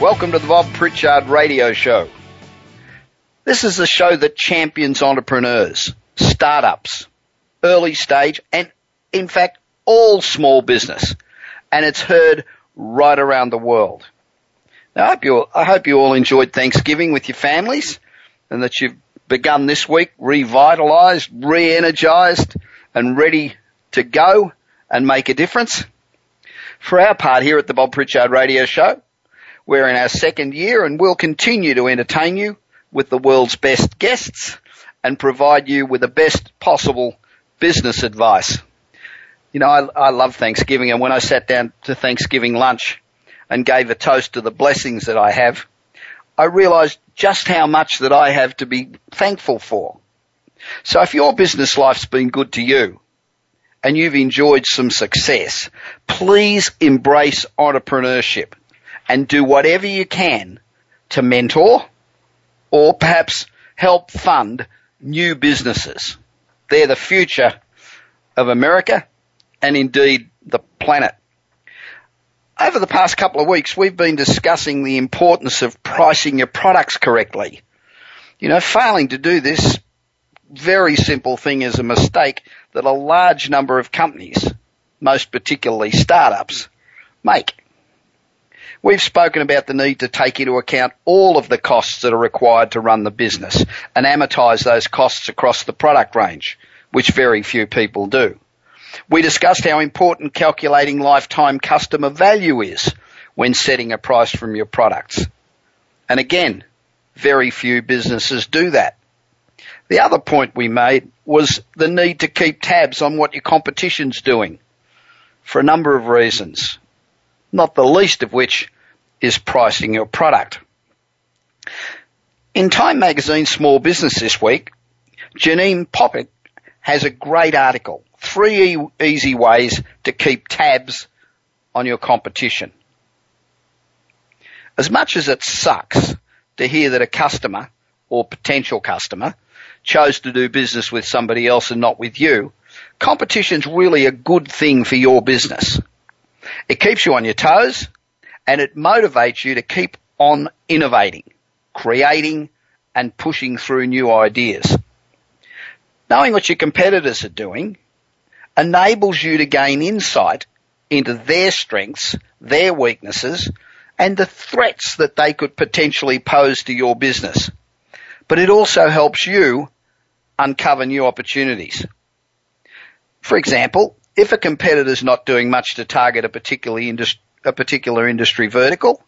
Welcome to the Bob Pritchard Radio Show. This is a show that champions entrepreneurs, startups, early stage, and in fact, all small business. And it's heard right around the world. Now, I hope you, I hope you all enjoyed Thanksgiving with your families and that you've begun this week revitalized, re-energized, and ready to go and make a difference. For our part here at the Bob Pritchard Radio Show, we're in our second year and we'll continue to entertain you with the world's best guests and provide you with the best possible business advice. You know, I, I love Thanksgiving and when I sat down to Thanksgiving lunch and gave a toast to the blessings that I have, I realized just how much that I have to be thankful for. So if your business life's been good to you and you've enjoyed some success, please embrace entrepreneurship and do whatever you can to mentor or perhaps help fund new businesses. They're the future of America and indeed the planet. Over the past couple of weeks, we've been discussing the importance of pricing your products correctly. You know, failing to do this very simple thing is a mistake that a large number of companies, most particularly startups, make. We've spoken about the need to take into account all of the costs that are required to run the business and amortize those costs across the product range, which very few people do. We discussed how important calculating lifetime customer value is when setting a price from your products. And again, very few businesses do that. The other point we made was the need to keep tabs on what your competition's doing for a number of reasons, not the least of which is pricing your product. In Time Magazine Small Business this week, Janine Popick has a great article, three easy ways to keep tabs on your competition. As much as it sucks to hear that a customer or potential customer chose to do business with somebody else and not with you, competition's really a good thing for your business. It keeps you on your toes and it motivates you to keep on innovating, creating and pushing through new ideas. Knowing what your competitors are doing enables you to gain insight into their strengths, their weaknesses, and the threats that they could potentially pose to your business. But it also helps you uncover new opportunities. For example, if a competitor is not doing much to target a particular, indus- a particular industry vertical,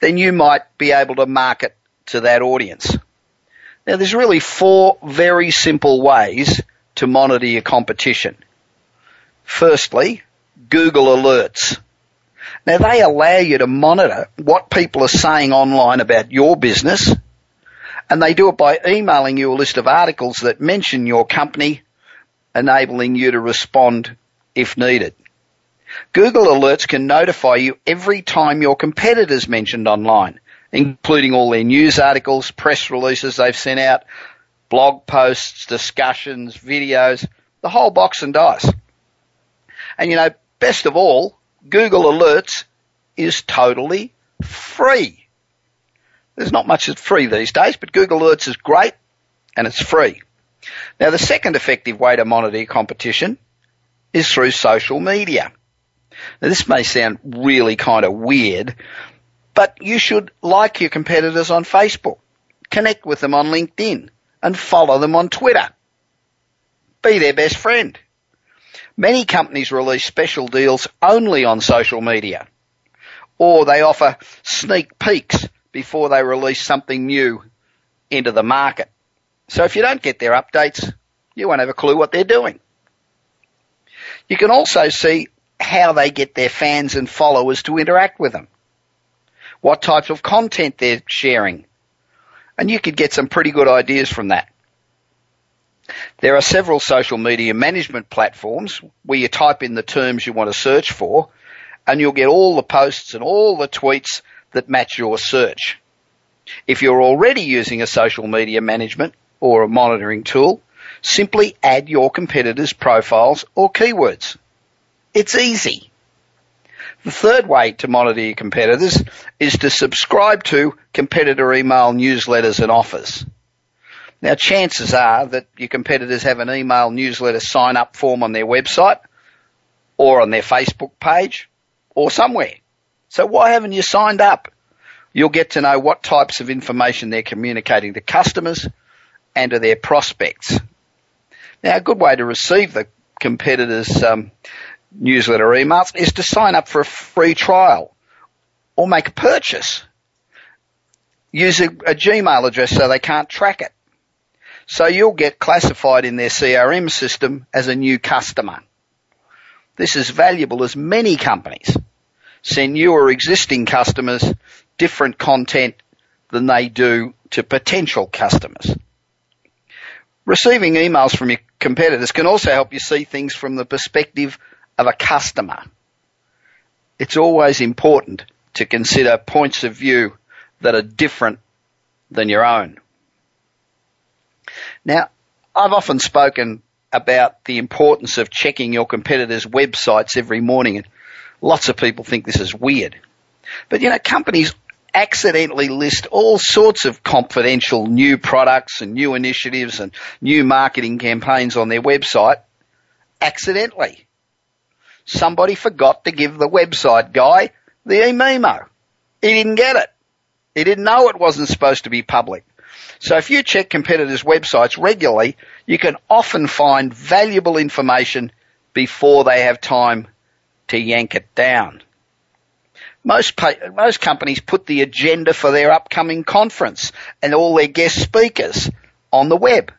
then you might be able to market to that audience. Now there's really four very simple ways to monitor your competition. Firstly, Google Alerts. Now they allow you to monitor what people are saying online about your business and they do it by emailing you a list of articles that mention your company, enabling you to respond if needed. Google Alerts can notify you every time your competitors mentioned online, including all their news articles, press releases they've sent out, blog posts, discussions, videos, the whole box and dice. And you know, best of all, Google Alerts is totally free. There's not much that's free these days, but Google Alerts is great and it's free. Now the second effective way to monitor competition is through social media. Now this may sound really kind of weird, but you should like your competitors on Facebook, connect with them on LinkedIn, and follow them on Twitter. Be their best friend. Many companies release special deals only on social media, or they offer sneak peeks before they release something new into the market. So if you don't get their updates, you won't have a clue what they're doing. You can also see how they get their fans and followers to interact with them, what types of content they're sharing, and you could get some pretty good ideas from that. There are several social media management platforms where you type in the terms you want to search for and you'll get all the posts and all the tweets that match your search. If you're already using a social media management or a monitoring tool, simply add your competitors' profiles or keywords. It's easy. The third way to monitor your competitors is to subscribe to competitor email newsletters and offers. Now chances are that your competitors have an email newsletter sign up form on their website or on their Facebook page or somewhere. So why haven't you signed up? You'll get to know what types of information they're communicating to customers and to their prospects. Now, a good way to receive the competitors' um, newsletter emails is to sign up for a free trial or make a purchase. Use a, a Gmail address so they can't track it. So you'll get classified in their CRM system as a new customer. This is valuable as many companies send new or existing customers different content than they do to potential customers. Receiving emails from your competitors can also help you see things from the perspective of a customer. It's always important to consider points of view that are different than your own. Now, I've often spoken about the importance of checking your competitors' websites every morning and lots of people think this is weird. But you know, companies accidentally list all sorts of confidential new products and new initiatives and new marketing campaigns on their website accidentally. Somebody forgot to give the website guy the memo. He didn't get it. He didn't know it wasn't supposed to be public. So if you check competitors' websites regularly, you can often find valuable information before they have time to yank it down. Most, most companies put the agenda for their upcoming conference and all their guest speakers on the web.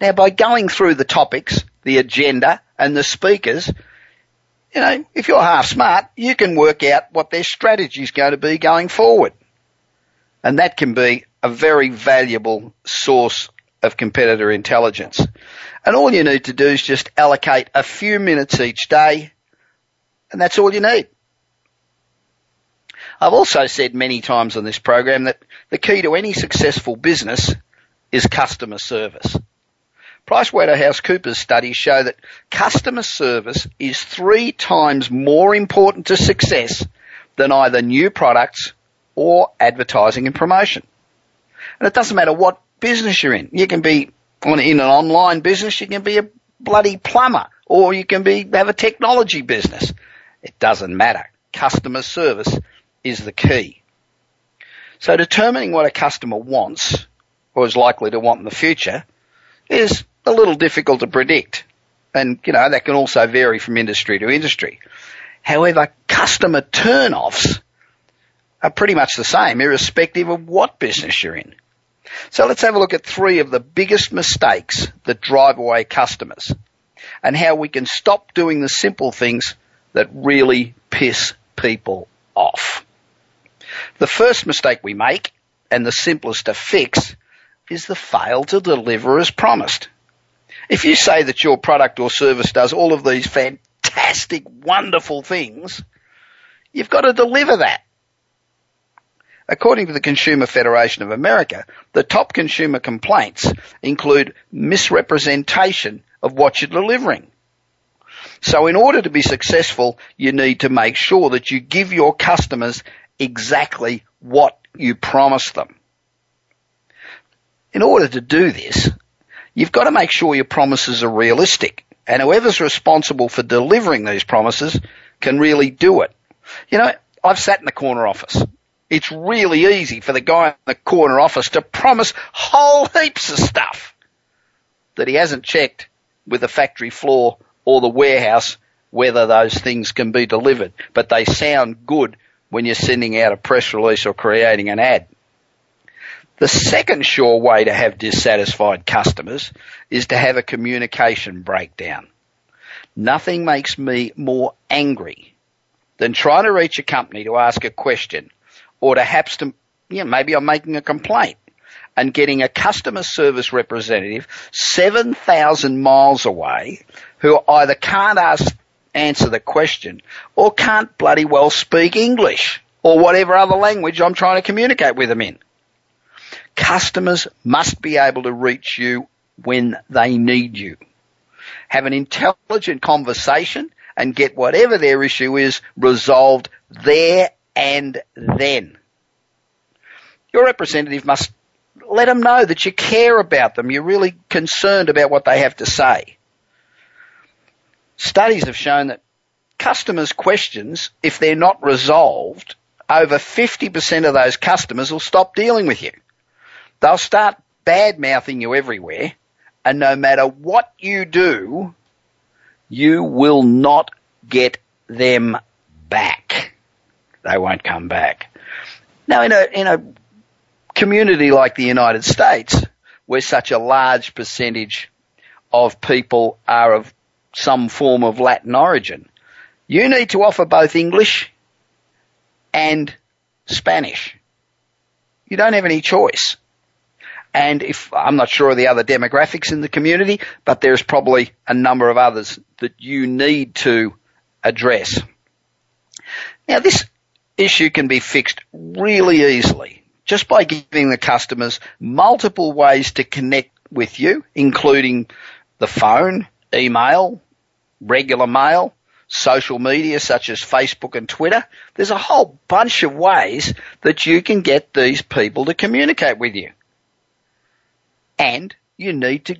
Now by going through the topics, the agenda and the speakers, you know, if you're half smart, you can work out what their strategy is going to be going forward. And that can be a very valuable source of competitor intelligence. And all you need to do is just allocate a few minutes each day and that's all you need. I've also said many times on this program that the key to any successful business is customer service. PricewaterhouseCoopers studies show that customer service is three times more important to success than either new products or advertising and promotion. And it doesn't matter what business you're in. You can be in an online business, you can be a bloody plumber, or you can be, have a technology business. It doesn't matter. Customer service is the key. So determining what a customer wants or is likely to want in the future is a little difficult to predict. And, you know, that can also vary from industry to industry. However, customer turnoffs are pretty much the same irrespective of what business you're in. So let's have a look at three of the biggest mistakes that drive away customers and how we can stop doing the simple things that really piss people off. The first mistake we make, and the simplest to fix, is the fail to deliver as promised. If you say that your product or service does all of these fantastic, wonderful things, you've got to deliver that. According to the Consumer Federation of America, the top consumer complaints include misrepresentation of what you're delivering. So in order to be successful, you need to make sure that you give your customers exactly what you promised them. In order to do this, you've got to make sure your promises are realistic and whoever's responsible for delivering these promises can really do it. You know, I've sat in the corner office. It's really easy for the guy in the corner office to promise whole heaps of stuff that he hasn't checked with the factory floor or the warehouse whether those things can be delivered. But they sound good when you're sending out a press release or creating an ad. The second sure way to have dissatisfied customers is to have a communication breakdown. Nothing makes me more angry than trying to reach a company to ask a question or perhaps to, you know, maybe I'm making a complaint and getting a customer service representative 7,000 miles away who either can't ask, answer the question or can't bloody well speak English or whatever other language I'm trying to communicate with them in. Customers must be able to reach you when they need you. Have an intelligent conversation and get whatever their issue is resolved there and then. Your representative must let them know that you care about them. You're really concerned about what they have to say. Studies have shown that customers' questions, if they're not resolved, over 50% of those customers will stop dealing with you. They'll start bad mouthing you everywhere, and no matter what you do, you will not get them back. They won't come back. Now, in a, in a community like the United States, where such a large percentage of people are of some form of Latin origin, you need to offer both English and Spanish. You don't have any choice. And if, I'm not sure of the other demographics in the community, but there's probably a number of others that you need to address. Now this issue can be fixed really easily just by giving the customers multiple ways to connect with you, including the phone, email, regular mail, social media such as Facebook and Twitter. There's a whole bunch of ways that you can get these people to communicate with you and you need to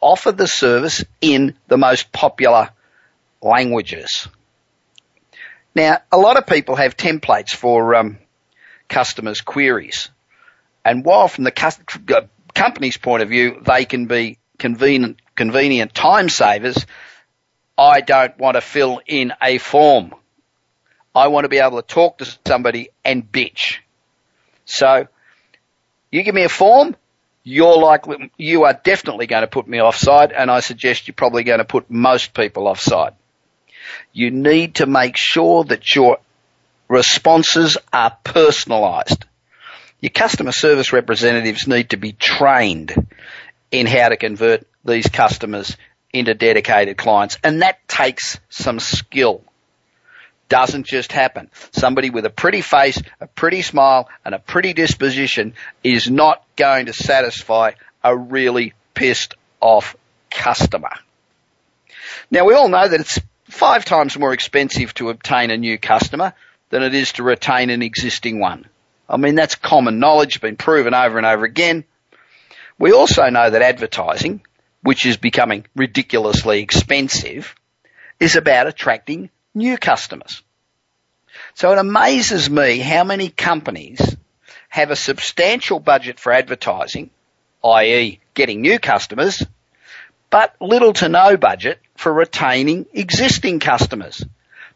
offer the service in the most popular languages. Now, a lot of people have templates for um, customers' queries, and while from the uh, company's point of view, they can be convenient, convenient time savers, I don't want to fill in a form. I want to be able to talk to somebody and bitch. So, you give me a form, you're likely, you are definitely going to put me offside, and I suggest you're probably going to put most people offside. You need to make sure that your responses are personalised. Your customer service representatives need to be trained in how to convert these customers into dedicated clients, and that takes some skill doesn't just happen. Somebody with a pretty face, a pretty smile, and a pretty disposition is not going to satisfy a really pissed off customer. Now we all know that it's five times more expensive to obtain a new customer than it is to retain an existing one. I mean, that's common knowledge, been proven over and over again. We also know that advertising, which is becoming ridiculously expensive, is about attracting new customers. So it amazes me how many companies have a substantial budget for advertising, i.e. getting new customers, but little to no budget for retaining existing customers.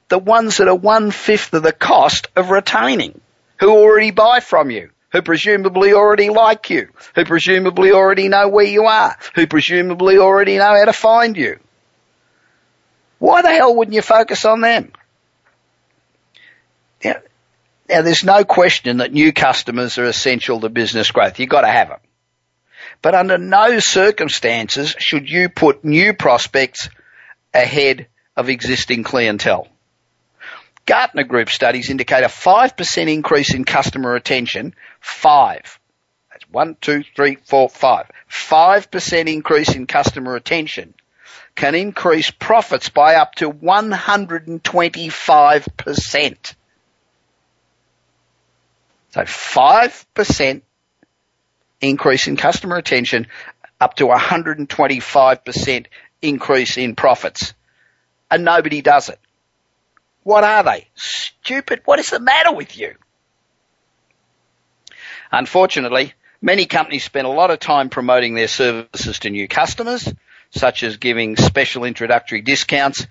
The ones that are one fifth of the cost of retaining, who already buy from you, who presumably already like you, who presumably already know where you are, who presumably already know how to find you. Why the hell wouldn't you focus on them? Now, now there's no question that new customers are essential to business growth. You've got to have them. But under no circumstances should you put new prospects ahead of existing clientele. Gartner Group studies indicate a 5% increase in customer retention. Five. That's one, two, three, four, five. 5% increase in customer retention can increase profits by up to 125%. So 5% increase in customer retention up to 125% increase in profits. And nobody does it. What are they? Stupid. What is the matter with you? Unfortunately, many companies spend a lot of time promoting their services to new customers, such as giving special introductory discounts,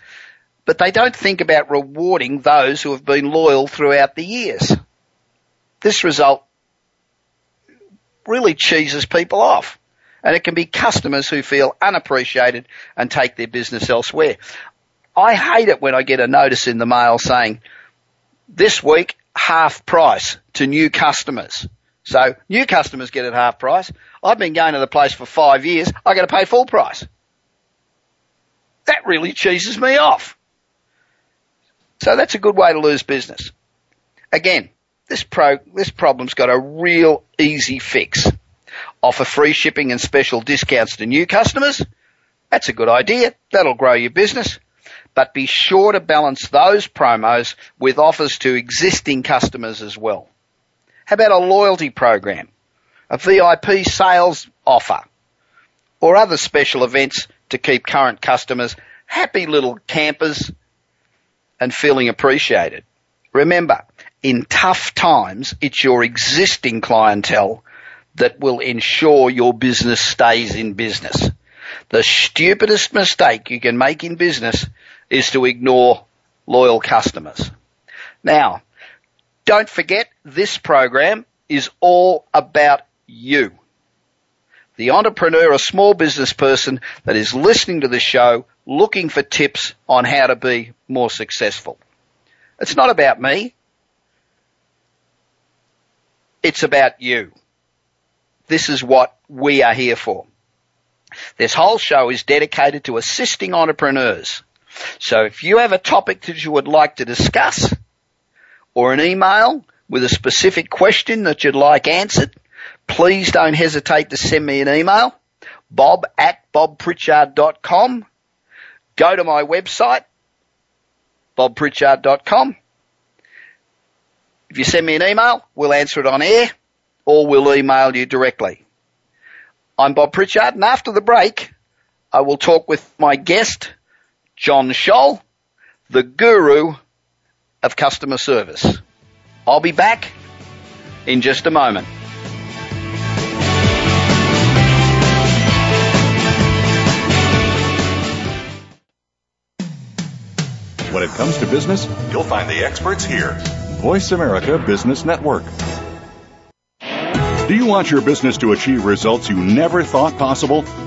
but they don't think about rewarding those who have been loyal throughout the years. This result really cheeses people off. And it can be customers who feel unappreciated and take their business elsewhere. I hate it when I get a notice in the mail saying, this week, half price to new customers. So new customers get it half price. I've been going to the place for five years. I got to pay full price. That really cheeses me off. So that's a good way to lose business. Again, this pro, this problem's got a real easy fix. Offer free shipping and special discounts to new customers. That's a good idea. That'll grow your business. But be sure to balance those promos with offers to existing customers as well. How about a loyalty program? A VIP sales offer? Or other special events to keep current customers happy little campers and feeling appreciated. Remember, in tough times, it's your existing clientele that will ensure your business stays in business. The stupidest mistake you can make in business is to ignore loyal customers. Now, don't forget this program is all about you. The entrepreneur or small business person that is listening to the show looking for tips on how to be more successful. It's not about me. It's about you. This is what we are here for. This whole show is dedicated to assisting entrepreneurs. So if you have a topic that you would like to discuss or an email with a specific question that you'd like answered, please don't hesitate to send me an email, bob at bobpritchard.com. Go to my website, bobpritchard.com. If you send me an email, we'll answer it on air or we'll email you directly. I'm Bob Pritchard and after the break, I will talk with my guest, John Tschohl, the guru of customer service. I'll be back in just a moment. When it comes to business, you'll find the experts here. Voice America Business Network. Do you want your business to achieve results you never thought possible?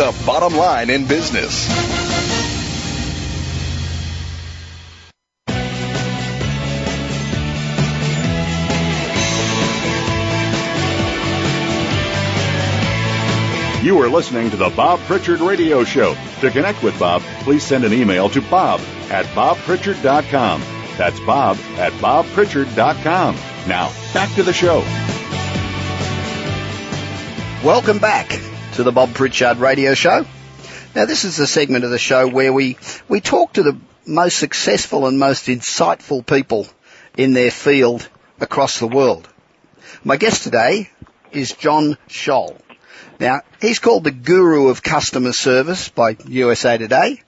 the bottom line in business. You are listening to the Bob Pritchard Radio Show. To connect with Bob, please send an email to bob at bobpritchard.com. That's bob at bobpritchard.com. Now, back to the show. Welcome back to the Bob Pritchard Radio Show. Now, this is the segment of the show where we, we talk to the most successful and most insightful people in their field across the world. My guest today is John Tschohl. Now, he's called the guru of customer service by USA Today,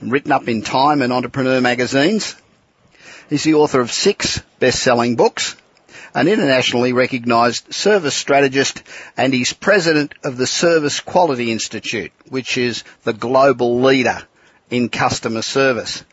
written up in Time and Entrepreneur magazines. He's the author of six best-selling books, an internationally recognised service strategist, and he's president of the Service Quality Institute, which is the global leader in customer service.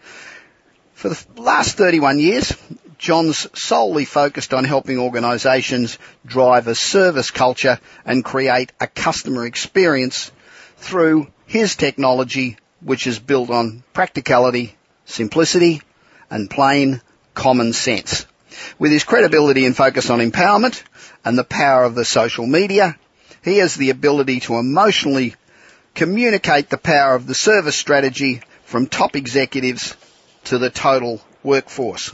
For the last 31 years, John's solely focused on helping organisations drive a service culture and create a customer experience through his technology, which is built on practicality, simplicity, and plain common sense. With his credibility and focus on empowerment and the power of the social media, he has the ability to emotionally communicate the power of the service strategy from top executives to the total workforce.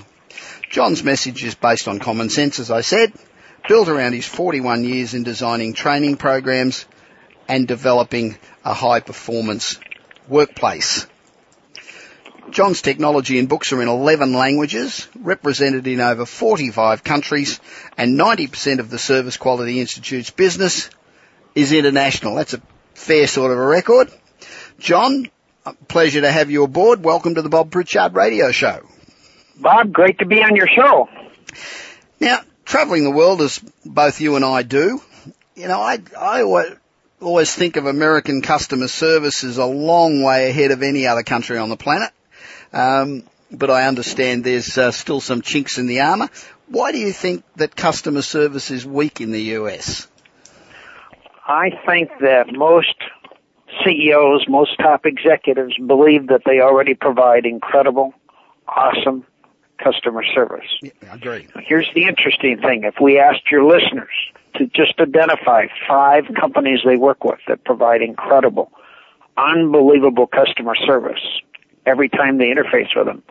John's message is based on common sense, as I said, built around his 41 years in designing training programs and developing a high performance workplace. John's technology and books are in 11 languages, represented in over 45 countries, and 90% of the Service Quality Institute's business is international. That's a fair sort of a record. John, pleasure to have you aboard. Welcome to the Bob Pritchard Radio Show. Bob, great to be on your show. Now, travelling the world as both you and I do, you know, I, I always think of American customer service as a long way ahead of any other country on the planet. Um, but I understand there's uh, still some chinks in the armour. Why do you think that customer service is weak in the US? I think that most CEOs, most top executives believe that they already provide incredible, awesome customer service. Yeah, I agree. Here's the interesting thing. If we asked your listeners to just identify five companies they work with that provide incredible, unbelievable customer service every time they interface with them,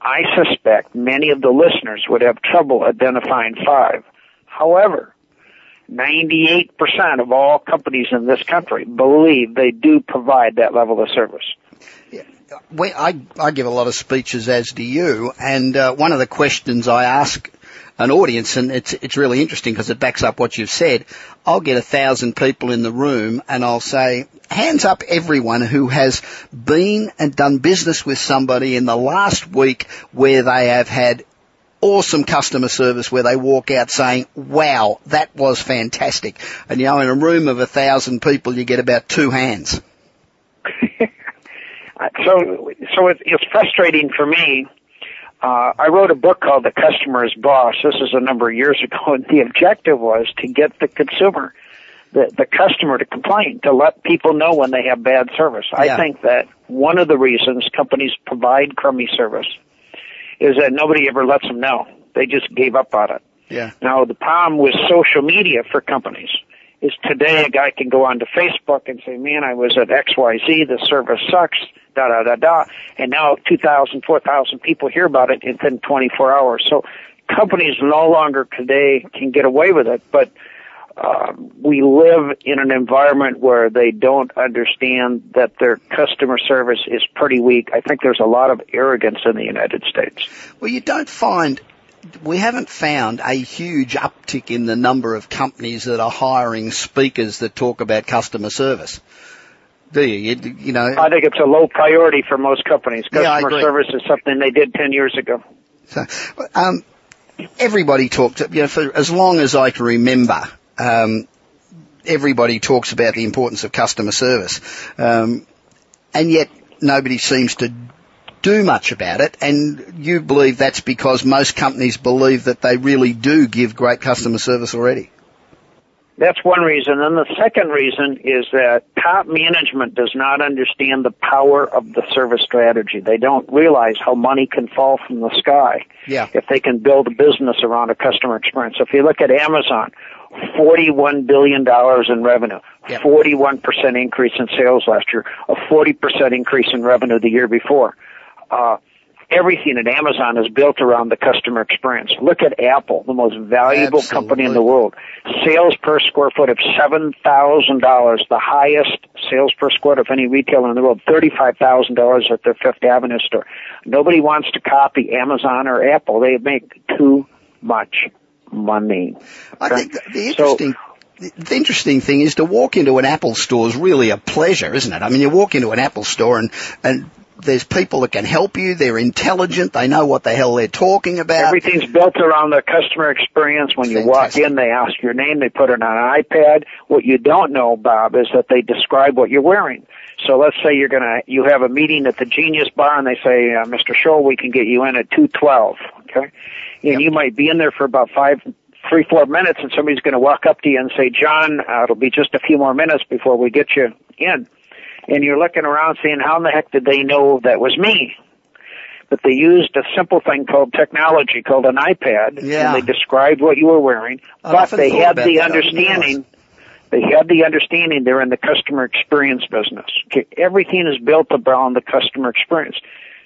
I suspect many of the listeners would have trouble identifying five. However, 98% of all companies in this country believe they do provide that level of service. I, I give a lot of speeches, as do you, and uh, one of the questions I ask an audience, and it's it's really interesting because it backs up what you've said. I'll get a thousand people in the room, and I'll say, hands up, everyone who has been and done business with somebody in the last week where they have had awesome customer service where they walk out saying, wow, that was fantastic. And you know, in a room of a thousand people, you get about two hands. so, so it, it's frustrating for me. Uh, I wrote a book called The Customer's Boss. This is a number of years ago, and the objective was to get the consumer, the, the customer to complain, to let people know when they have bad service. Yeah. I think that one of the reasons companies provide crummy service is that nobody ever lets them know. They just gave up on it. Yeah. Now the problem with social media for companies is today a guy can go onto Facebook and say, man, I was at XYZ, the service sucks, da da da da, and now 2,000, 4,000 people hear about it within 24 hours. So companies no longer today can get away with it, but um, we live in an environment where they don't understand that their customer service is pretty weak. I think there's a lot of arrogance in the United States. Well, you don't find we haven't found a huge uptick in the number of companies that are hiring speakers that talk about customer service. Do you? You, you know, I think it's a low priority for most companies. Customer yeah, service is something they did 10 years ago. So, um, everybody talked, you know, for as long as I can remember, um, everybody talks about the importance of customer service, um, and yet nobody seems to do much about it. And you believe that's because most companies believe that they really do give great customer service already. That's one reason. And the second reason is that top management does not understand the power of the service strategy. They don't realize how money can fall from the sky yeah. if they can build a business around a customer experience. So If you look at Amazon, $41 billion in revenue, yep. 41% increase in sales last year, a 40% increase in revenue the year before. Uh, everything at Amazon is built around the customer experience. Look at Apple, the most valuable Absolutely. company in the world. Sales per square foot of $7,000, the highest sales per square foot of any retailer in the world, $35,000 at their Fifth Avenue store. Nobody wants to copy Amazon or Apple. They make too much money. I think the interesting so, the interesting thing is to walk into an Apple store is really a pleasure, isn't it? I mean, you walk into an Apple store and, and there's people that can help you. They're intelligent. They know what the hell they're talking about. Everything's built around the customer experience. When you walk in, they ask your name. They put it on an iPad. What you don't know, Bob, is that they describe what you're wearing. So let's say you're gonna, you have a meeting at the Genius Bar and they say, uh, Mr. Tschohl, we can get you in at 212. Okay? And Yep. you might be in there for about five, three, four minutes and somebody's gonna walk up to you and say, John, uh, it'll be just a few more minutes before we get you in. And you're looking around saying, how in the heck did they know that was me? But they used a simple thing called technology called an iPad Yeah. and they described what you were wearing, I've but they had the. I understanding they had the understanding they're in the customer experience business. Okay, everything is built around the customer experience.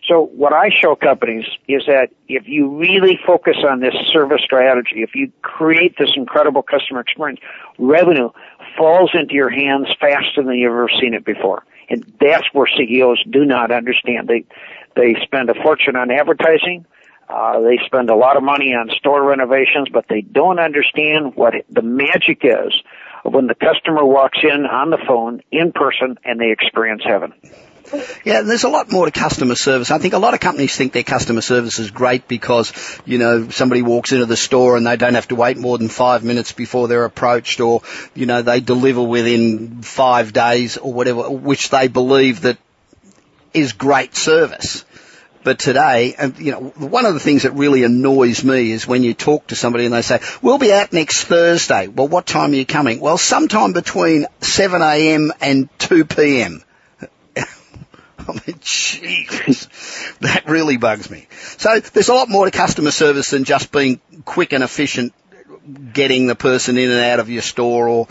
So what I show companies is that if you really focus on this service strategy, if you create this incredible customer experience, revenue falls into your hands faster than you've ever seen it before. And that's where CEOs do not understand. They, they spend a fortune on advertising. Uh, they spend a lot of money on store renovations, but they don't understand what the magic is when the customer walks in on the phone, in person, and they experience heaven. Yeah, there's a lot more to customer service. I think a lot of companies think their customer service is great because, you know, somebody walks into the store and they don't have to wait more than five minutes before they're approached or, you know, they deliver within five days or whatever, which they believe that is great service. But today, and you know, one of the things that really annoys me is when you talk to somebody and they say, "We'll be out next Thursday." Well, what time are you coming? Well, sometime between 7 a.m. and 2 p.m. I mean, Jesus, that really bugs me. So there's a lot more to customer service than just being quick and efficient, getting the person in and out of your store or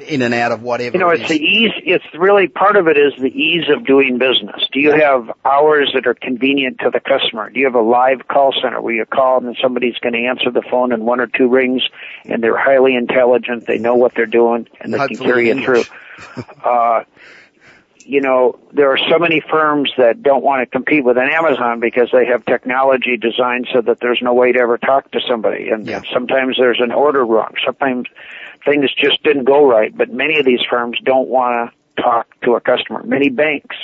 in and out of whatever. You know, it it's the ease, it's really part of it is the ease of doing business. Do you have hours that are convenient to the customer? Do you have a live call center where you call and somebody's going to answer the phone in one or two rings and they're highly intelligent, they know what they're doing and they can carry you through? Uh, you know, there are so many firms that don't want to compete with an Amazon because they have technology designed so that there's no way to ever talk to somebody. And Yeah. sometimes there's an order wrong. Sometimes things just didn't go right. But many of these firms don't want to talk to a customer. Many banks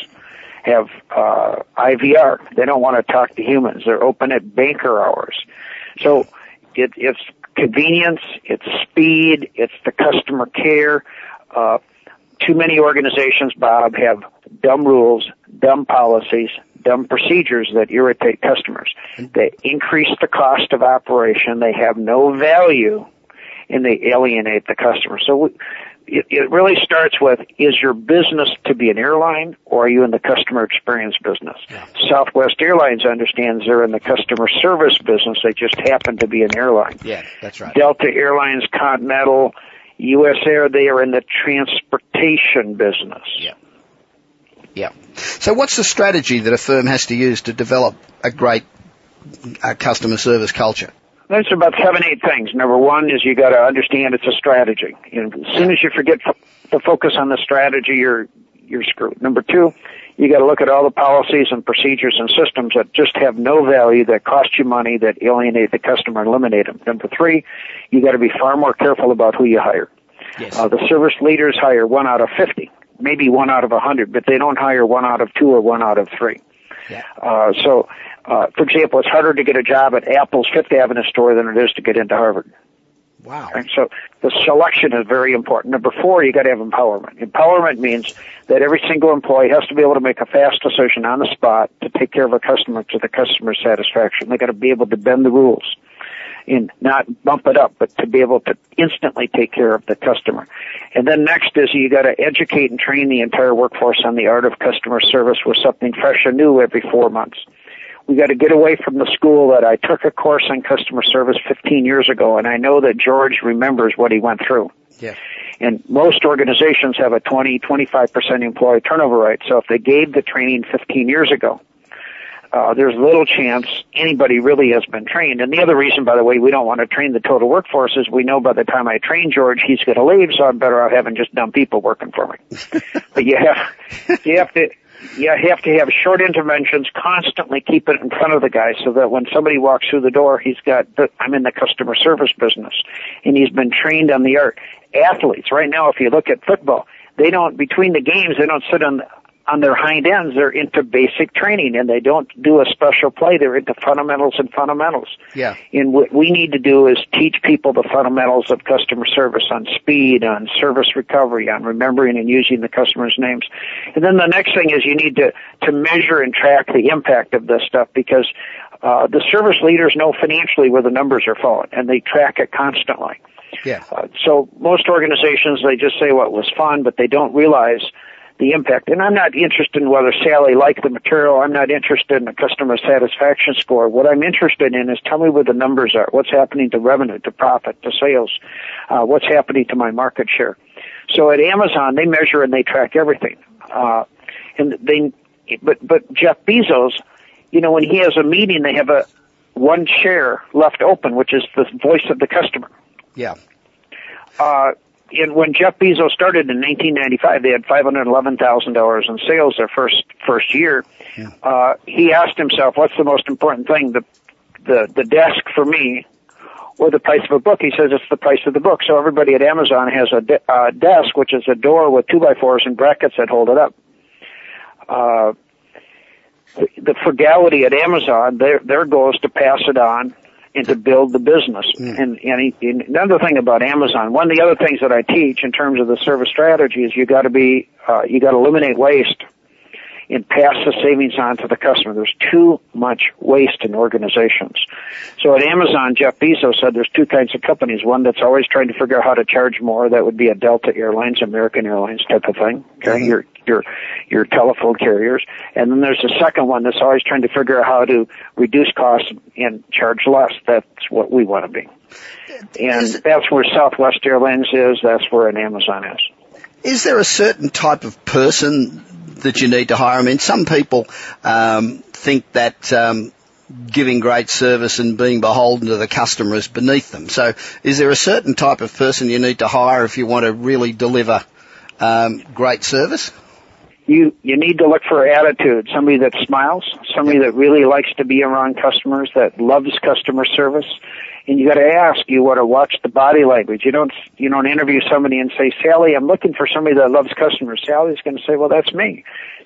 have uh, IVR. They don't want to talk to humans. They're open at banker hours. So it, it's convenience, it's speed, it's the customer care. Uh, too many organizations, Bob, have dumb rules, dumb policies, dumb procedures that irritate customers. They increase the cost of operation. They have no value and they alienate the customer. So we, it, it really starts with, is your business to be an airline or are you in the customer experience business? Southwest Airlines understands they're in the customer service business. They just happen to be an airline. Yeah, that's right. Delta Airlines, Continental, U.S. Air, they are in the transportation business. Yeah. Yeah. So what's the strategy that a firm has to use to develop a great uh, customer service culture? There's about seven, eight things. Number one is you got to understand it's a strategy. Know, as soon as you forget fo- to focus on the strategy, you're you're screwed. Number two, you got to look at all the policies and procedures and systems that just have no value, that cost you money, that alienate the customer, eliminate them. Number three, you got to be far more careful about who you hire. Yes. Uh, the service leaders hire one out of 50, maybe one out of a 100, but they don't hire one out of two or one out of three. Yeah. Uh, so, uh, for example, it's harder to get a job at Apple's Fifth Avenue store than it is to get into Harvard. Wow. And so the selection is very important. Number four, you got to have empowerment. Empowerment means that every single employee has to be able to make a fast decision on the spot to take care of a customer to the customer's satisfaction. They got to be able to bend the rules and not bump it up, but to be able to instantly take care of the customer. And then next is you got to educate and train the entire workforce on the art of customer service with something fresh and new every four months we got to get away from the school that I took a course on customer service 15 years ago, and I know that George remembers what he went through. Yeah. And most organizations have a 20, 25% employee turnover rate. So if they gave the training 15 years ago, uh, there's little chance anybody really has been trained. And the other reason, by the way, we don't want to train the total workforce is we know by the time I train George, he's going to leave, so I'm better off having just dumb people working for me. but you have, you have to, you have to have short interventions, constantly keep it in front of the guy so that when somebody walks through the door, he's got, the, I'm in the customer service business and he's been trained on the art. Athletes, right now, if you look at football, they don't, between the games, they don't sit on, on their hind ends, they're into basic training and they don't do a special play. They're into fundamentals and fundamentals. Yeah. And what we need to do is teach people the fundamentals of customer service on speed, on service recovery, on remembering and using the customer's names. And then the next thing is you need to, to measure and track the impact of this stuff because uh, the service leaders know financially where the numbers are falling and they track it constantly. Yeah. Uh, so most organizations, they just say, well, was fun, but they don't realize the impact. And I'm not interested in whether Sally liked the material. I'm not interested in the customer satisfaction score. What I'm interested in is tell me where the numbers are. What's happening to revenue, to profit, to sales? Uh, what's happening to my market share? So at Amazon, they measure and they track everything. Uh, and they, but, but Jeff Bezos, you know, when he has a meeting, they have a one chair left open, which is the voice of the customer. Yeah. Uh, and when Jeff Bezos started in 1995, they had $511,000 in sales their first first year. Yeah. Uh, he asked himself, "What's the most important thing? The the the desk for me, or the price of a book?" He says, "It's the price of the book." So everybody at Amazon has a de- uh, desk, which is a door with two by fours and brackets that hold it up. Uh, the frugality at Amazon, their their goal is to pass it on and to build the business. Mm. And, and, and another thing about Amazon, one of the other things that I teach in terms of the service strategy is you got to be, uh, you got to eliminate waste and pass the savings on to the customer. There's too much waste in organizations. So at Amazon, Jeff Bezos said there's two kinds of companies. One that's always trying to figure out how to charge more. That would be a Delta Airlines, American Airlines type of thing. Okay. Mhm. Your, your, your telephone carriers. And then there's a second one that's always trying to figure out how to reduce costs and charge less. That's what we want to be. And Is- that's where Southwest Airlines is. That's where an Amazon is. Is there a certain type of person that you need to hire? I mean, some people um, think that um, giving great service and being beholden to the customer is beneath them. So, is there a certain type of person you need to hire if you want to really deliver um, great service? you you need to look for attitude somebody that smiles somebody that really likes to be around customers that loves customer service and you got to ask you want to watch the body language you don't you don't interview somebody and say sally i'm looking for somebody that loves customers sally's going to say well that's me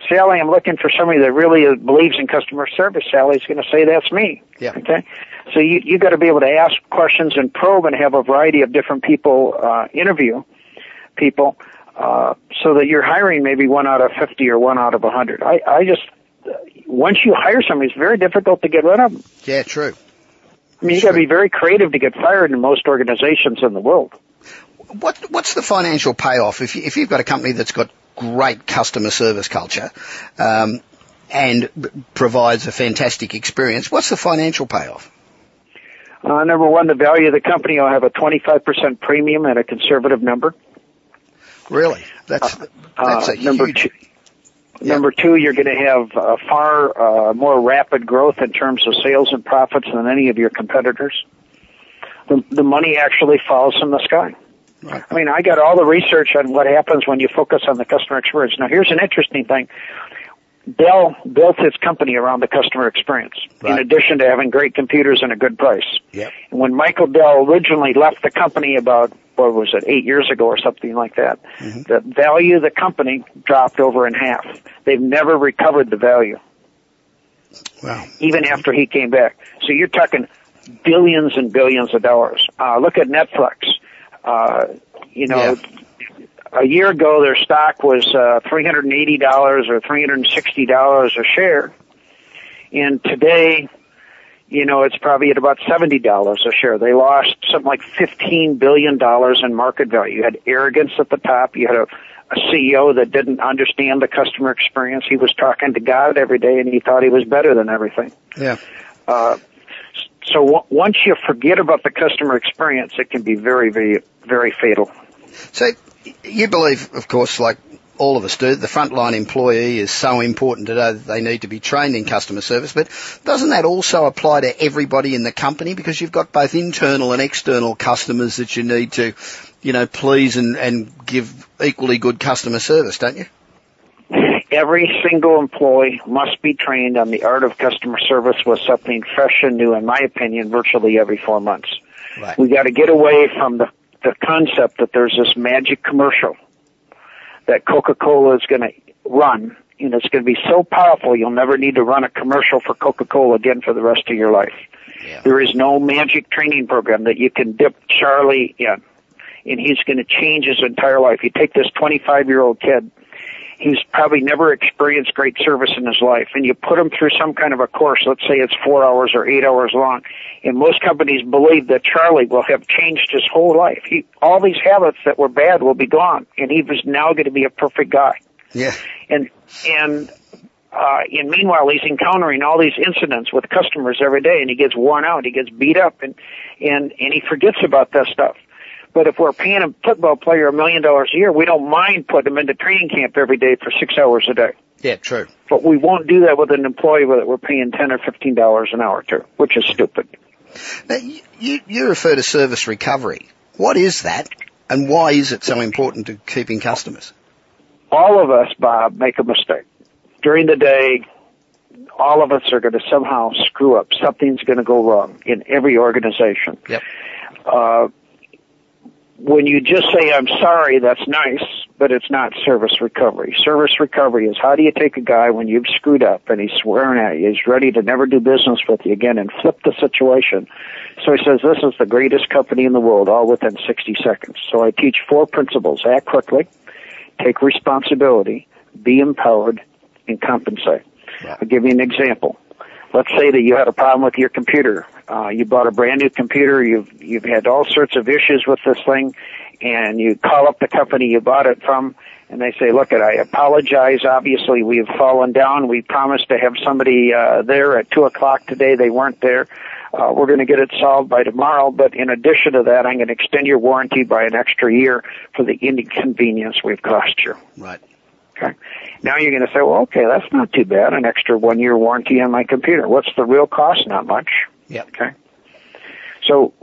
sally i'm looking for somebody that really believes in customer service sally's going to say that's me Yeah. okay so you you got to be able to ask questions and probe and have a variety of different people uh interview people uh, so that you're hiring maybe one out of 50 or one out of a 100. I, I just, once you hire somebody, it's very difficult to get rid of them. Yeah, true. I mean, you got to be very creative to get fired in most organizations in the world. What what's the financial payoff if you, if you've got a company that's got great customer service culture um, and b- provides a fantastic experience? What's the financial payoff? Uh, number one, the value of the company will have a 25% premium at a conservative number. Really, that's that's Uh, a number huge. two, number two, you're going to have uh, far uh, more rapid growth in terms of sales and profits than any of your competitors. The, the money actually falls from the sky. Right. I mean, I got all the research on what happens when you focus on the customer experience. Now, here's an interesting thing. Dell built its company around the customer experience, in addition to having great computers and a good price. Yep. And when Michael Dell originally left the company about, what was it, eight years ago or something like that, the value of the company dropped over in half. They've never recovered the value, Wow. even after he came back. So you're talking billions and billions of dollars. Uh, look at Netflix. Uh, you know, a year ago their stock was uh, $380 or $360 a share. And today, you know, it's probably at about $70 a share. They lost something like $15 billion in market value. You had arrogance at the top. You had a, a CEO that didn't understand the customer experience. He was talking to God every day and he thought he was better than everything. Yeah. Uh, so w- once you forget about the customer experience, it can be very, very, very fatal. So you believe, of course, like all of us do, the frontline employee is so important today that they need to be trained in customer service. But doesn't that also apply to everybody in the company? Because you've got both internal and external customers that you need to, you know, please and, and give equally good customer service, don't you? Every single employee must be trained on the art of customer service with something fresh and new, in my opinion, virtually every four months. Right. We got to get away from the, the concept that there's this magic commercial that Coca-Cola is going to run and it's going to be so powerful you'll never need to run a commercial for Coca-Cola again for the rest of your life. Yeah. There is no magic training program that you can dip Charlie in, and he's going to change his entire life. You take this 25 year old kid, he's probably never experienced great service in his life, and you put him through some kind of a course, let's say it's four hours or eight hours long, and most companies believe that Charlie will have changed his whole life. He, all these habits that were bad will be gone, and he was now going to be a perfect guy. Yeah. And, and, uh, and meanwhile, he's encountering all these incidents with customers every day, and he gets worn out, he gets beat up, and and and he forgets about that stuff. But if we're paying a football player a million dollars a year, we don't mind putting him into training camp every day for six hours a day. Yeah, true. But we won't do that with an employee that we're paying ten or fifteen dollars an hour to, which is stupid. Now, you, you refer to service recovery. What is that, and why is it so important to keeping customers? All of us, Bob, make a mistake during the day. All of us are going to somehow screw up. Something's going to go wrong in every organization. Yep. Uh, when you just say I'm sorry, that's nice, but it's not service recovery. Service recovery is how do you take a guy when you've screwed up and he's swearing at you, he's ready to never do business with you again and flip the situation. So he says, this is the greatest company in the world, all within 60 seconds. So I teach four principles. Act quickly, take responsibility, be empowered, and compensate. I'll give you an example. Let's say that you had a problem with your computer. Uh, you bought a brand new computer. You've you've had all sorts of issues with this thing, and you call up the company you bought it from, and they say, "Look, at I apologize. Obviously, we have fallen down. We promised to have somebody uh, there at two o'clock today. They weren't there. Uh, we're going to get it solved by tomorrow. But in addition to that, I'm going to extend your warranty by an extra year for the inconvenience we've cost you." Right. Okay. Now you're going to say, well, okay, that's not too bad. An extra one year warranty on my computer. What's the real cost? Not much. Yep. Okay. So,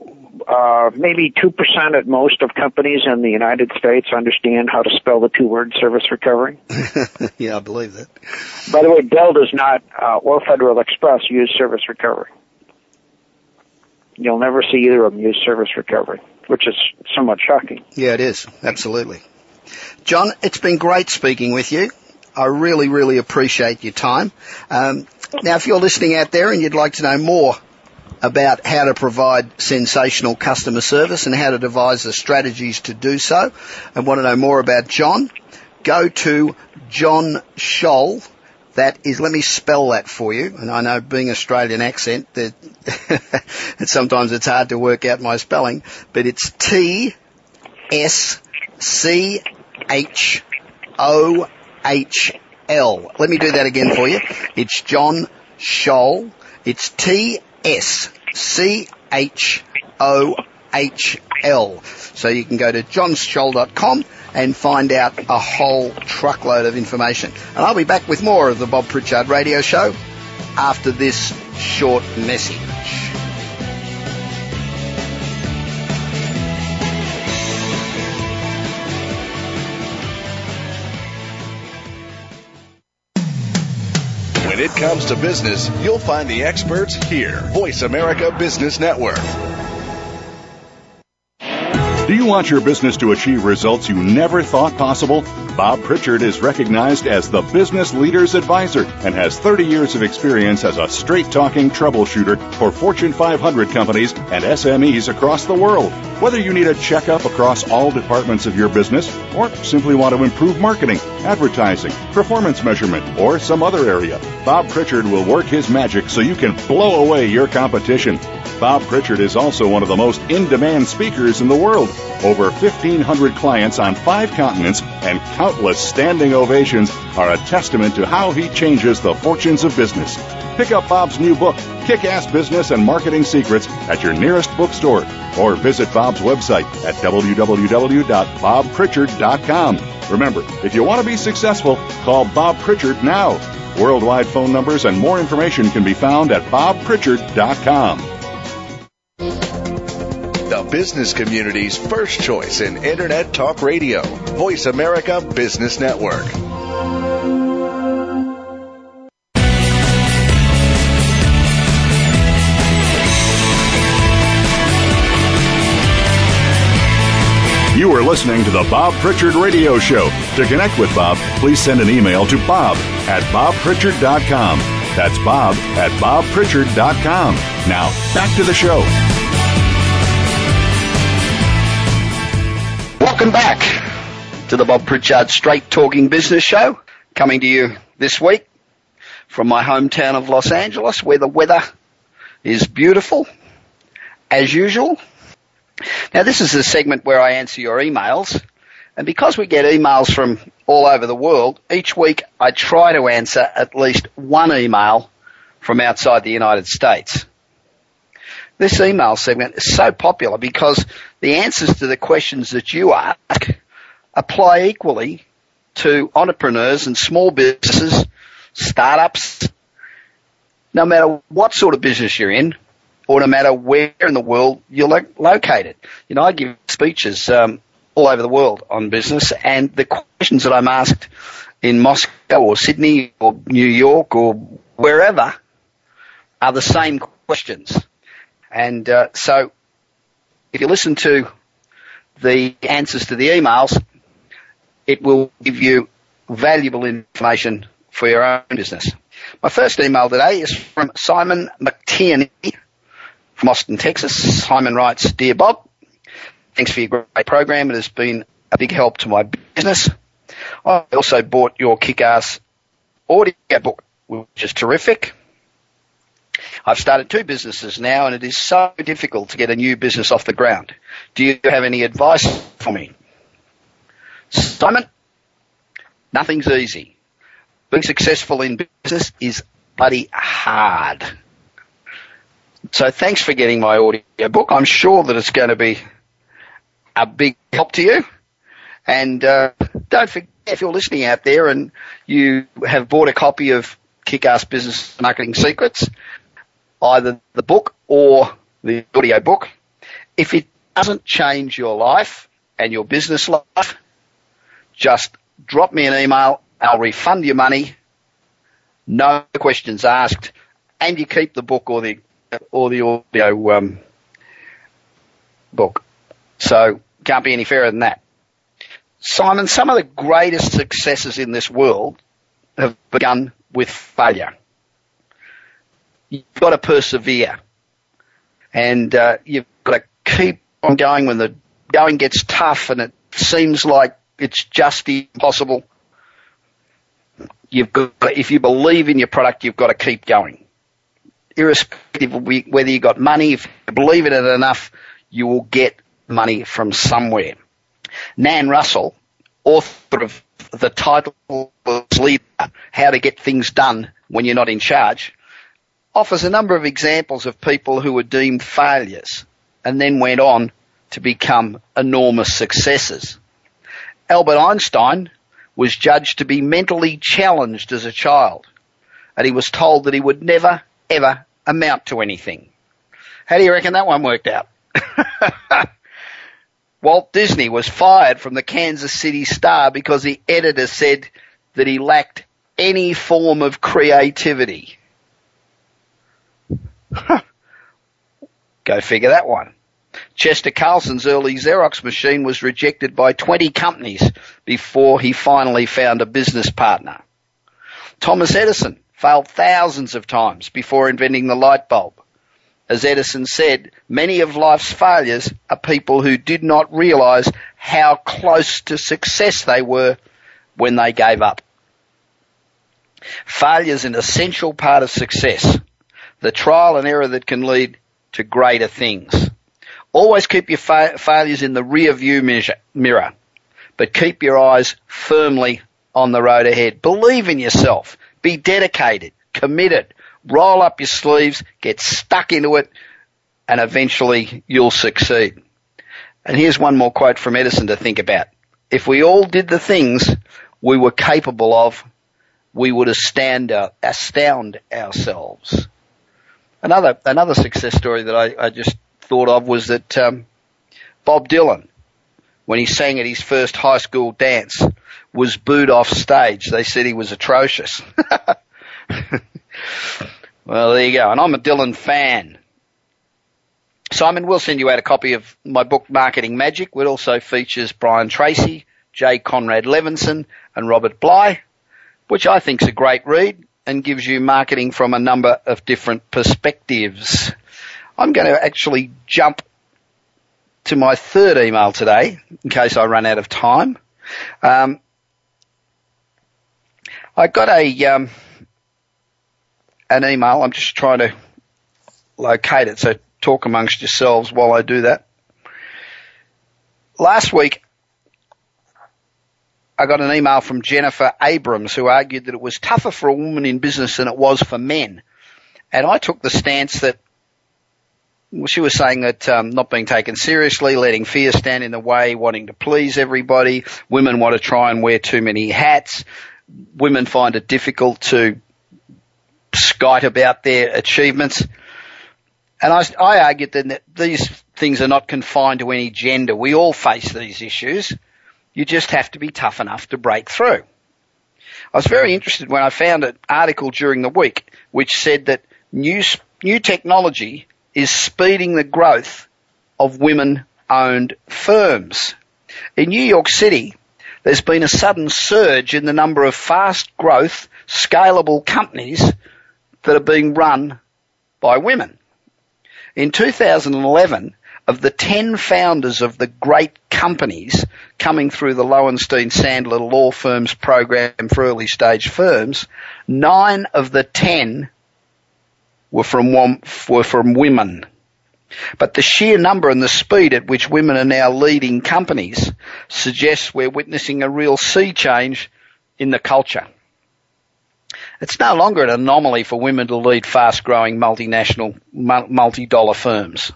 uh, maybe 2% at most of companies in the United States understand how to spell the two word service recovery. yeah, I believe that. By the way, Dell does not, uh, or Federal Express use service recovery. You'll never see either of them use service recovery, which is somewhat shocking. Yeah, it is. Absolutely. John, it's been great speaking with you. I really, really appreciate your time. Um, now, if you're listening out there and you'd like to know more about how to provide sensational customer service and how to devise the strategies to do so, and want to know more about John, go to John Tschohl. That is, let me spell that for you. And I know being Australian accent, that sometimes it's hard to work out my spelling, but it's T S C H O H L. Let me do that again for you. It's John Tschohl. It's T S C H O H L. So you can go to johntschohl.com and find out a whole truckload of information. And I'll be back with more of the Bob Pritchard Radio Show after this short message. Comes to business, you'll find the experts here. Voice America Business Network. Do you want your business to achieve results you never thought possible? Bob Pritchard is recognized as the Business Leader's Advisor and has 30 years of experience as a straight talking troubleshooter for Fortune 500 companies and SMEs across the world. Whether you need a checkup across all departments of your business or simply want to improve marketing, advertising, performance measurement, or some other area, Bob Pritchard will work his magic so you can blow away your competition. Bob Pritchard is also one of the most in demand speakers in the world. Over 1,500 clients on five continents and countless standing ovations are a testament to how he changes the fortunes of business. Pick up Bob's new book, Kick Ass Business and Marketing Secrets, at your nearest bookstore or visit Bob's website at www.bobpritchard.com. Remember, if you want to be successful, call Bob Pritchard now. Worldwide phone numbers and more information can be found at bobpritchard.com. The business community's first choice in Internet Talk Radio. Voice America Business Network. You are listening to the Bob Pritchard Radio Show. To connect with Bob, please send an email to bob at bobpritchard.com. That's bob at bobpritchard.com. Now, back to the show. Welcome back to the Bob Pritchard Straight Talking Business Show, coming to you this week from my hometown of Los Angeles, where the weather is beautiful, as usual. Now, this is the segment where I answer your emails, and because we get emails from all over the world, each week I try to answer at least one email from outside the United States. This email segment is so popular because the answers to the questions that you ask apply equally to entrepreneurs and small businesses, startups, no matter what sort of business you're in, or no matter where in the world you're lo- located. You know, I give speeches um, all over the world on business, and the questions that I'm asked in Moscow or Sydney or New York or wherever are the same questions. And uh, so, if you listen to the answers to the emails, it will give you valuable information for your own business. My first email today is from Simon McTierney from Austin, Texas. Simon writes, Dear Bob, thanks for your great program. It has been a big help to my business. I also bought your kick-ass audio book, which is terrific. I've started two businesses now and it is so difficult to get a new business off the ground. Do you have any advice for me? Simon, nothing's easy. Being successful in business is bloody hard. So thanks for getting my audio book. I'm sure that it's going to be a big help to you. And uh, don't forget, if you're listening out there and you have bought a copy of Kick-Ass Business Marketing Secrets, either the book or the audio book, if it doesn't change your life and your business life, just drop me an email. I'll refund your money. No questions asked. And you keep the book or the, or the audio, um, book. So can't be any fairer than that. Simon, some of the greatest successes in this world have begun with failure. You've got to persevere. And uh, you've got to keep on going when the going gets tough and it seems like it's just impossible. You've got, to, if you believe in your product, you've got to keep going. Irrespective of whether you've got money, if you believe in it enough, you will get money from somewhere. Nan Russell, author of the Titleless Leader, How to Get Things Done When You're Not in Charge, offers a number of examples of people who were deemed failures and then went on to become enormous successes. Albert Einstein was judged to be mentally challenged as a child and he was told that he would never ever amount to anything. How do you reckon that one worked out? Walt Disney was fired from the Kansas City Star because the editor said that he lacked any form of creativity. Go figure that one. Chester Carlson's early Xerox machine was rejected by 20 companies before he finally found a business partner. Thomas Edison failed thousands of times before inventing the light bulb. As Edison said, many of life's failures are people who did not realize how close to success they were when they gave up. Failure is an essential part of success, the trial and error that can lead to greater things. Always keep your fa- failures in the rear view measure, mirror, but keep your eyes firmly on the road ahead. Believe in yourself. Be dedicated, committed, roll up your sleeves, get stuck into it, and eventually you'll succeed. And here's one more quote from Edison to think about. If we all did the things we were capable of, we would astound, astound ourselves. Another, another success story that I, I just thought of was that, um, Bob Dylan, when he sang at his first high school dance, was booed off stage. They said he was atrocious. well, there you go. And I'm a Dylan fan. Simon, we'll send you out a copy of my book, Marketing Magic. It also features Brian Tracy, Jay Conrad Levinson, and Robert Bly. which I think is a great read and gives you marketing from a number of different perspectives. I'm going to actually jump to my third email today in case I run out of time. Um, I got a um, an email. I'm just trying to locate it. So talk amongst yourselves while I do that. Last week, I got an email from Jennifer Abrams who argued that it was tougher for a woman in business than it was for men. And I took the stance that she was saying that um, not being taken seriously, letting fear stand in the way, wanting to please everybody. Women want to try and wear too many hats. Women find it difficult to skite about their achievements. And I, I argued that these things are not confined to any gender. We all face these issues. You just have to be tough enough to break through. I was very interested when I found an article during the week which said that new, new technology is speeding the growth of women owned firms. In New York City, there's been a sudden surge in the number of fast growth, scalable companies that are being run by women. In 2011, of the 10 founders of the great companies coming through the Lowenstein Sandler law firms program for early stage firms, nine of the 10 were from, were from women. But the sheer number and the speed at which women are now leading companies suggests we're witnessing a real sea change in the culture. It's no longer an anomaly for women to lead fast growing multinational, multi dollar firms.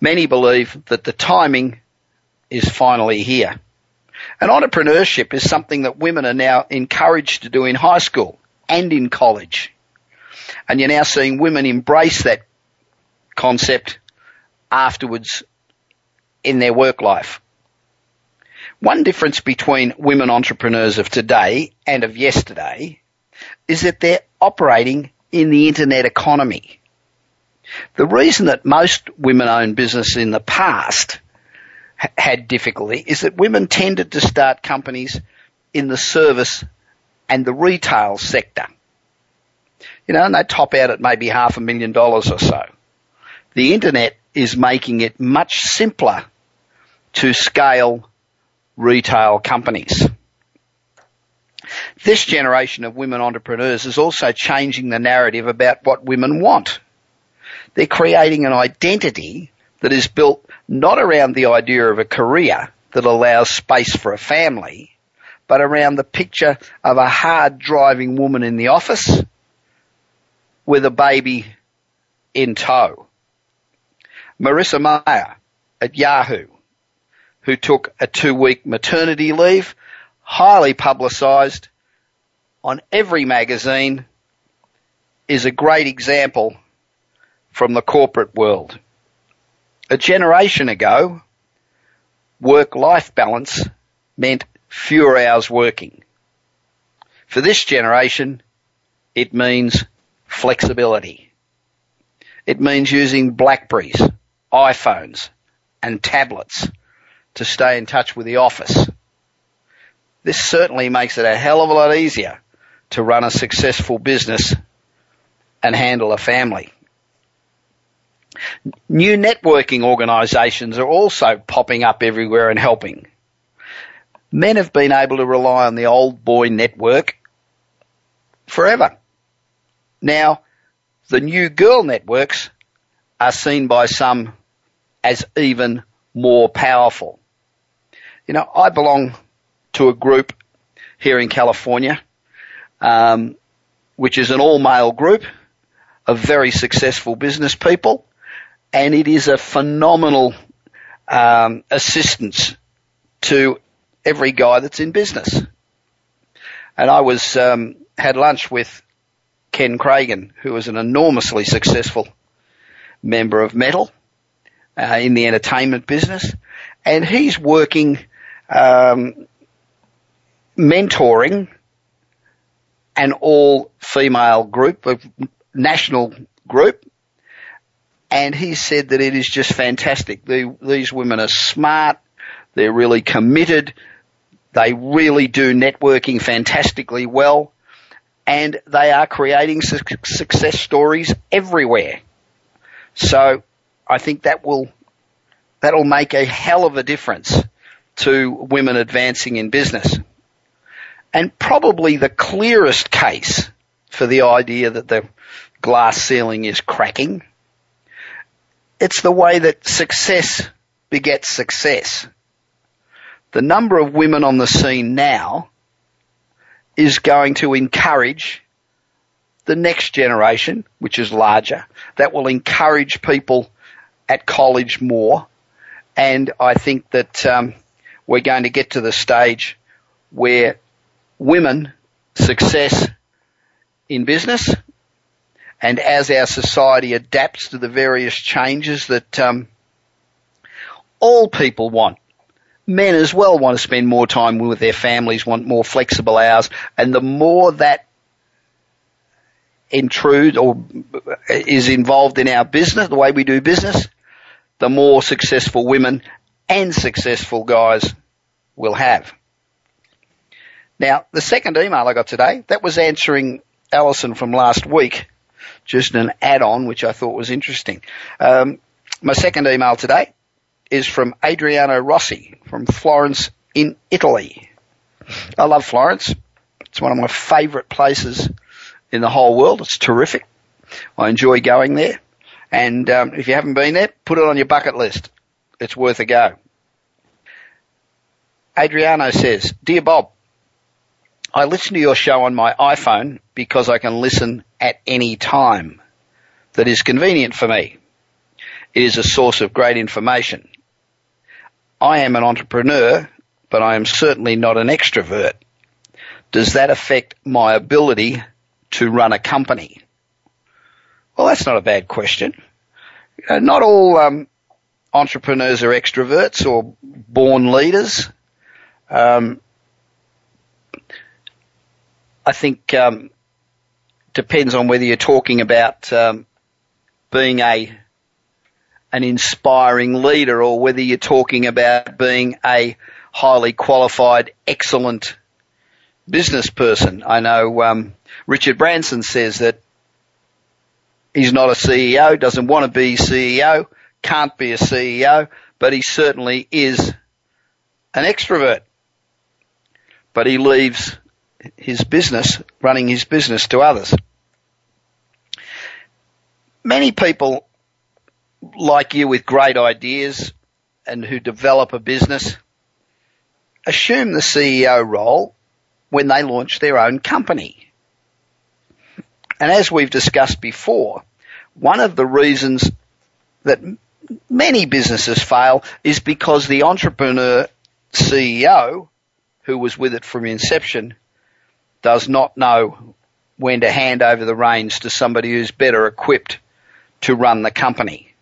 Many believe that the timing is finally here. And entrepreneurship is something that women are now encouraged to do in high school and in college. And you're now seeing women embrace that concept afterwards in their work life. One difference between women entrepreneurs of today and of yesterday is that they're operating in the internet economy. The reason that most women owned business in the past had difficulty is that women tended to start companies in the service and the retail sector. You know, and they top out at maybe half a million dollars or so. The internet is making it much simpler to scale retail companies. This generation of women entrepreneurs is also changing the narrative about what women want. They're creating an identity that is built not around the idea of a career that allows space for a family, but around the picture of a hard driving woman in the office with a baby in tow. Marissa Mayer at Yahoo, who took a two week maternity leave, highly publicised on every magazine, is a great example from the corporate world. A generation ago, work-life balance meant fewer hours working. For this generation, it means flexibility. It means using Blackberries, iPhones, and tablets to stay in touch with the office. This certainly makes it a hell of a lot easier to run a successful business and handle a family. New networking organisations are also popping up everywhere and helping. Men have been able to rely on the old boy network forever. Now, the new girl networks are seen by some as even more powerful. You know, I belong to a group here in California, um, which is an all male group of very successful business people and it is a phenomenal um, assistance to every guy that's in business. And I was um, had lunch with Ken Kragen, who was an enormously successful member of Metal uh, in the entertainment business, and he's working um, mentoring an all female group, a national group. And he said that it is just fantastic. The, these women are smart, they're really committed, They really do networking fantastically well. And they are creating su- success stories everywhere. So I think that will, that'll make a hell of a difference to women advancing in business. And probably the clearest case for the idea that the glass ceiling is cracking, it's the way that success begets success. The number of women on the scene now is going to encourage the next generation, which is larger, that will encourage people at college more. And I think that um, we're going to get to the stage where women success in business and as our society adapts to the various changes that um, all people want men as well want to spend more time with their families, want more flexible hours, and the more that intrude or is involved in our business, the way we do business, the more successful women and successful guys will have. Now, the second email I got today, that was answering Alison from last week, just an add-on, which I thought was interesting. Um, my second email today is from Adriano Rossi from Florence in Italy. I love Florence. It's one of my favourite places in the whole world. It's terrific. I enjoy going there. And um, if you haven't been there, put it on your bucket list. It's worth a go. Adriano says, Dear Bob, I listen to your show on my iPhone because I can listen at any time that is convenient for me. It is a source of great information. I am an entrepreneur, but I am certainly not an extrovert. Does that affect my ability to run a company? Well, that's not a bad question. Uh, not all um, entrepreneurs are extroverts or born leaders. Um, I think um, depends on whether you're talking about um, being a an inspiring leader or whether you're talking about being a highly qualified, excellent business person. I know um, Richard Branson says that he's not a CEO, doesn't want to be CEO, can't be a CEO, but he certainly is an extrovert. But he leaves his business, running his business to others. Many people like you with great ideas and who develop a business assume the CEO role when they launch their own company. And as we've discussed before, one of the reasons that many businesses fail is because the entrepreneur CEO who was with it from inception does not know when to hand over the reins to somebody who's better equipped to run the company.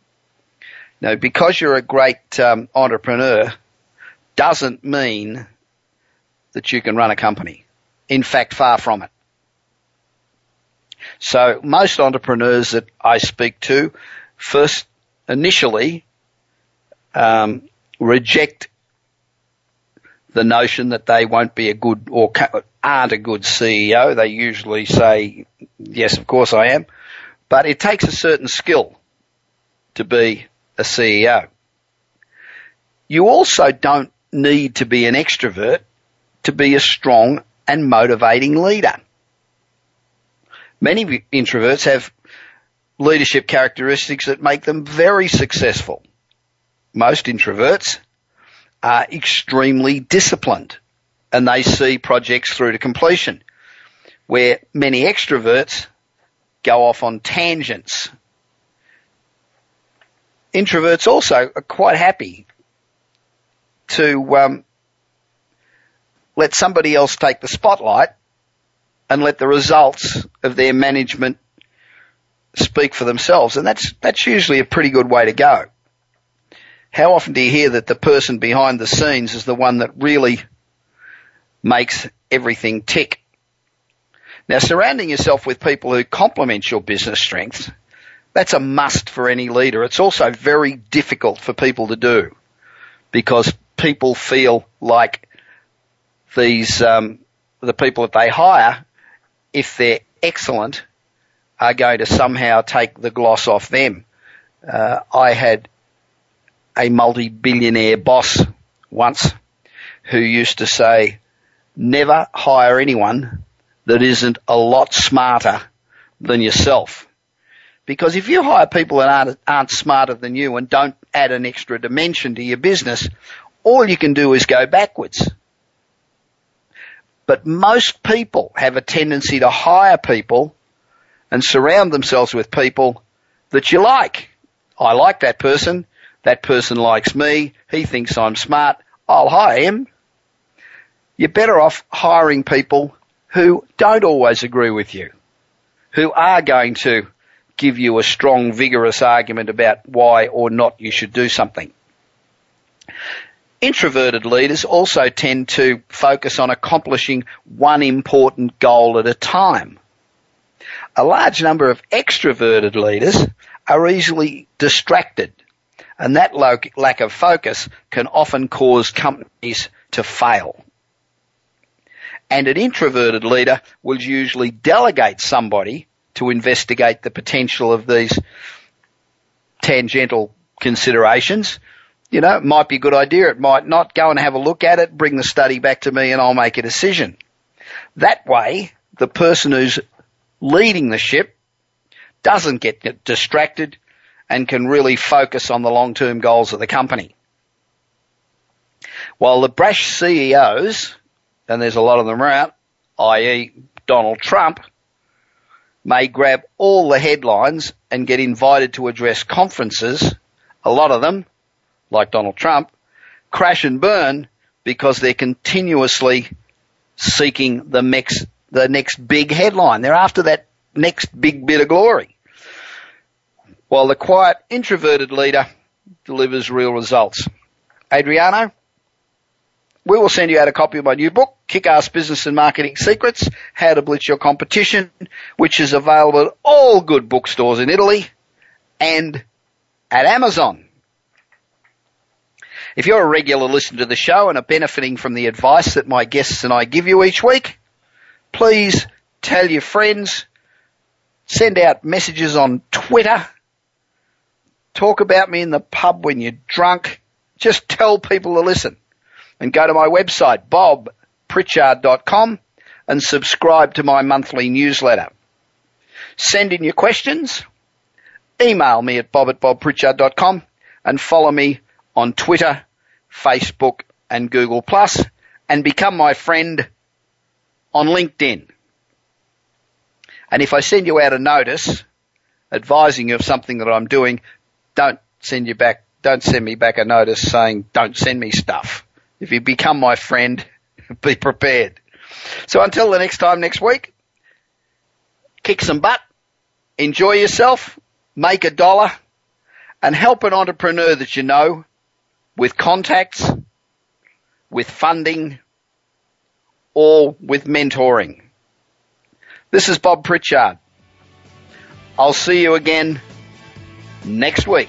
Now, because you're a great um, entrepreneur doesn't mean that you can run a company. In fact, far from it. So most entrepreneurs that I speak to first initially um, reject the notion that they won't be a good or aren't a good CEO. They usually say, yes, of course I am. But it takes a certain skill to be a CEO. You also don't need to be an extrovert to be a strong and motivating leader. Many introverts have leadership characteristics that make them very successful. Most introverts are extremely disciplined and they see projects through to completion, where many extroverts go off on tangents introverts also are quite happy to um, let somebody else take the spotlight and let the results of their management speak for themselves, and that's that's usually a pretty good way to go. How often do you hear that the person behind the scenes is the one that really makes everything tick? Now, surrounding yourself with people who complement your business strengths that's a must for any leader. It's also very difficult for people to do because people feel like these um, the people that they hire, if they're excellent, are going to somehow take the gloss off them. Uh, I had a multi-billionaire boss once who used to say, never hire anyone that isn't a lot smarter than yourself. Because if you hire people that aren't, aren't smarter than you and don't add an extra dimension to your business, all you can do is go backwards. But most people have a tendency to hire people and surround themselves with people that you like. I like that person. That person likes me. He thinks I'm smart. I'll hire him. You're better off hiring people who don't always agree with you, who are going to give you a strong, vigorous argument about why or not you should do something. Introverted leaders also tend to focus on accomplishing one important goal at a time. A large number of extroverted leaders are easily distracted and that lack of focus can often cause companies to fail. And an introverted leader will usually delegate somebody to investigate the potential of these tangential considerations you know, it might be a good idea, it might not. Go and have a look at it, bring the study back to me and I'll make a decision. That way, the person who's leading the ship doesn't get distracted and can really focus on the long-term goals of the company. While the brash CEOs, and there's a lot of them around, i.e. Donald Trump, may grab all the headlines and get invited to address conferences, a lot of them like Donald Trump, crash and burn because they're continuously seeking the next, the next big headline. They're after that next big bit of glory. While the quiet, introverted leader delivers real results. Adriano, we will send you out a copy of my new book, Kick-Ass Business and Marketing Secrets, How to Blitz Your Competition, which is available at all good bookstores in Italy and at Amazon. If you're a regular listener to the show and are benefiting from the advice that my guests and I give you each week, please tell your friends, send out messages on Twitter, talk about me in the pub when you're drunk, just tell people to listen. And go to my website, bobpritchard.com and subscribe to my monthly newsletter. Send in your questions, email me at bob at bobpritchard.com and follow me on Twitter, Facebook, and Google Plus, and become my friend on LinkedIn. And if I send you out a notice advising you of something that I'm doing, don't send you back, don't send me back a notice saying don't send me stuff. If you become my friend, be prepared. So until the next time next week, kick some butt, enjoy yourself, make a dollar, and help an entrepreneur that you know with contacts, with funding, or with mentoring. This is Bob Pritchard. I'll see you again next week.